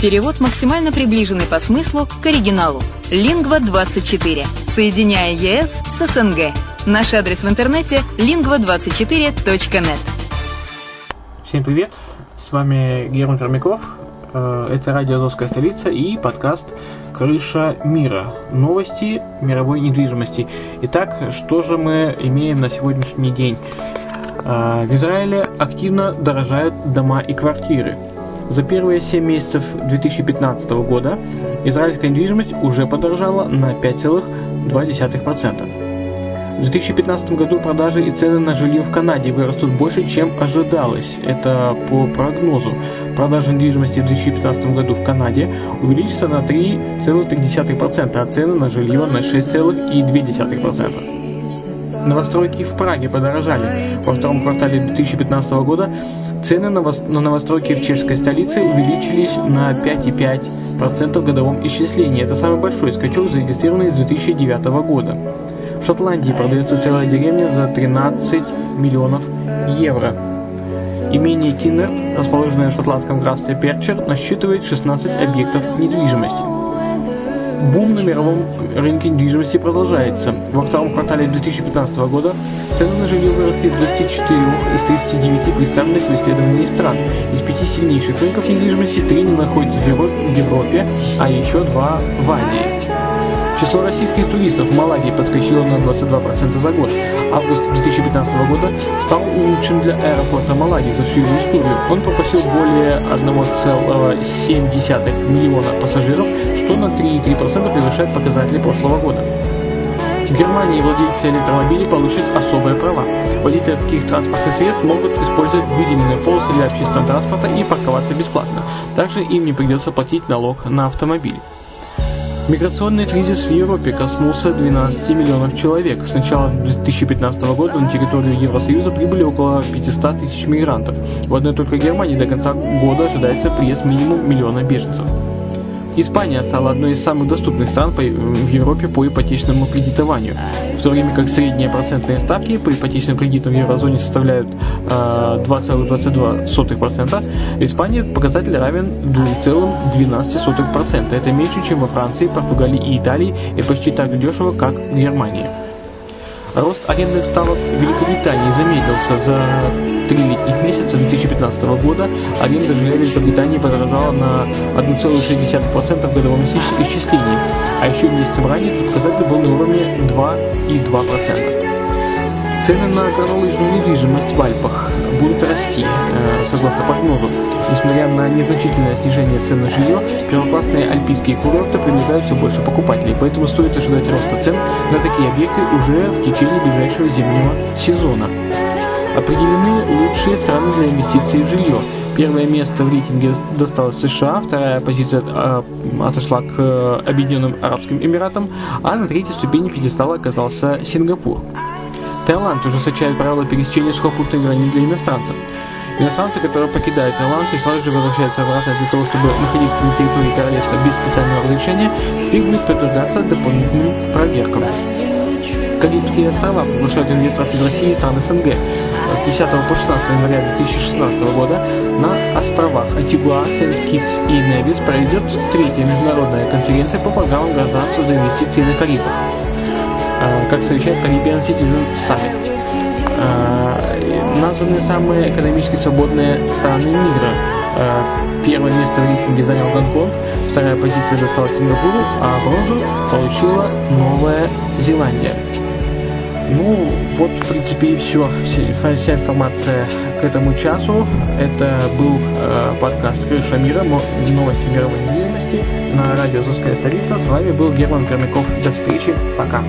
Перевод максимально приближенный по смыслу к оригиналу. Лингва24. Соединяя ЕС с СНГ. Наш адрес в интернете lingva24.net. Всем привет! С вами Герман Пермяков. Э, это радио «Азовская столица» и подкаст «Крыша мира. Новости мировой недвижимости». Итак, что же мы имеем на сегодняшний день? Э, в Израиле активно дорожают дома и квартиры – за первые 7 месяцев 2015 года израильская недвижимость уже подорожала на 5,2%. В 2015 году продажи и цены на жилье в Канаде вырастут больше, чем ожидалось. Это по прогнозу. Продажи недвижимости в 2015 году в Канаде увеличатся на 3,3%, а цены на жилье на 6,2%. Новостройки в Праге подорожали. Во втором квартале 2015 года цены на, новостройки в чешской столице увеличились на 5,5% в годовом исчислении. Это самый большой скачок, зарегистрированный с 2009 года. В Шотландии продается целая деревня за 13 миллионов евро. Имение Киннер, расположенное в шотландском графстве Перчер, насчитывает 16 объектов недвижимости. Бум на мировом рынке недвижимости продолжается. Во втором квартале 2015 года цены на жилье выросли в 24 из 39 представленных в исследовании стран. Из пяти сильнейших рынков недвижимости три не находятся в Европе, а еще два в Азии. Число российских туристов в Малаге подскочило на 22% за год. Август 2015 года стал лучшим для аэропорта Малаги за всю его историю. Он попросил более 1,7 миллиона пассажиров, что на 3,3% превышает показатели прошлого года. В Германии владельцы электромобилей получат особые права. Водители таких транспортных средств могут использовать выделенные полосы для общественного транспорта и парковаться бесплатно. Также им не придется платить налог на автомобиль. Миграционный кризис в Европе коснулся 12 миллионов человек. С начала 2015 года на территорию Евросоюза прибыли около 500 тысяч мигрантов. В одной только Германии до конца года ожидается приезд минимум миллиона беженцев. Испания стала одной из самых доступных стран в Европе по ипотечному кредитованию, в то время как средние процентные ставки по ипотечным кредитам в еврозоне составляют 2,22%, а, в Испании показатель равен 2,12%. Это меньше, чем во Франции, Португалии и Италии и почти так дешево, как в Германии. Рост арендных ставок в Великобритании замедлился за три летних месяца 2015 года. Аренда жилья в Великобритании подорожала на 1,6% в годовом исчислении, а еще месяцем ранее этот показатель был на уровне 2,2%. Цены на горнолыжную недвижимость в Альпах будут расти, э, согласно прогнозу. Несмотря на незначительное снижение цен на жилье, первоклассные альпийские курорты привлекают все больше покупателей, поэтому стоит ожидать роста цен на такие объекты уже в течение ближайшего зимнего сезона. Определены лучшие страны для инвестиций в жилье. Первое место в рейтинге досталось США, вторая позиция э, отошла к э, Объединенным Арабским Эмиратам, а на третьей ступени пьедестала оказался Сингапур. Таиланд ужесточает правила пересечения сухопутной границ для иностранцев. Иностранцы, которые покидают Таиланд и сразу же возвращаются обратно для того, чтобы находиться на территории королевства без специального разрешения, теперь будут подвергаться дополнительным проверкам. Карибские острова приглашают инвесторов из России и стран СНГ. С 10 по 16 января 2016 года на островах Антигуа, Сент-Китс и Невис пройдет третья международная конференция по программам гражданства за инвестиции на Карибах. Э, как сообщает Caribbean Citizen Summit. Э, названы самые экономически свободные страны мира. Э, первое место в рейтинге занял Гонконг, вторая позиция досталась Сингапуру, а бронзу получила Новая Зеландия. Ну, вот, в принципе, и все. Вся информация к этому часу. Это был э, подкаст «Крыша мира», новости мировой недвижимости на радио «Зуская столица». С вами был Герман Пермяков. До встречи. Пока.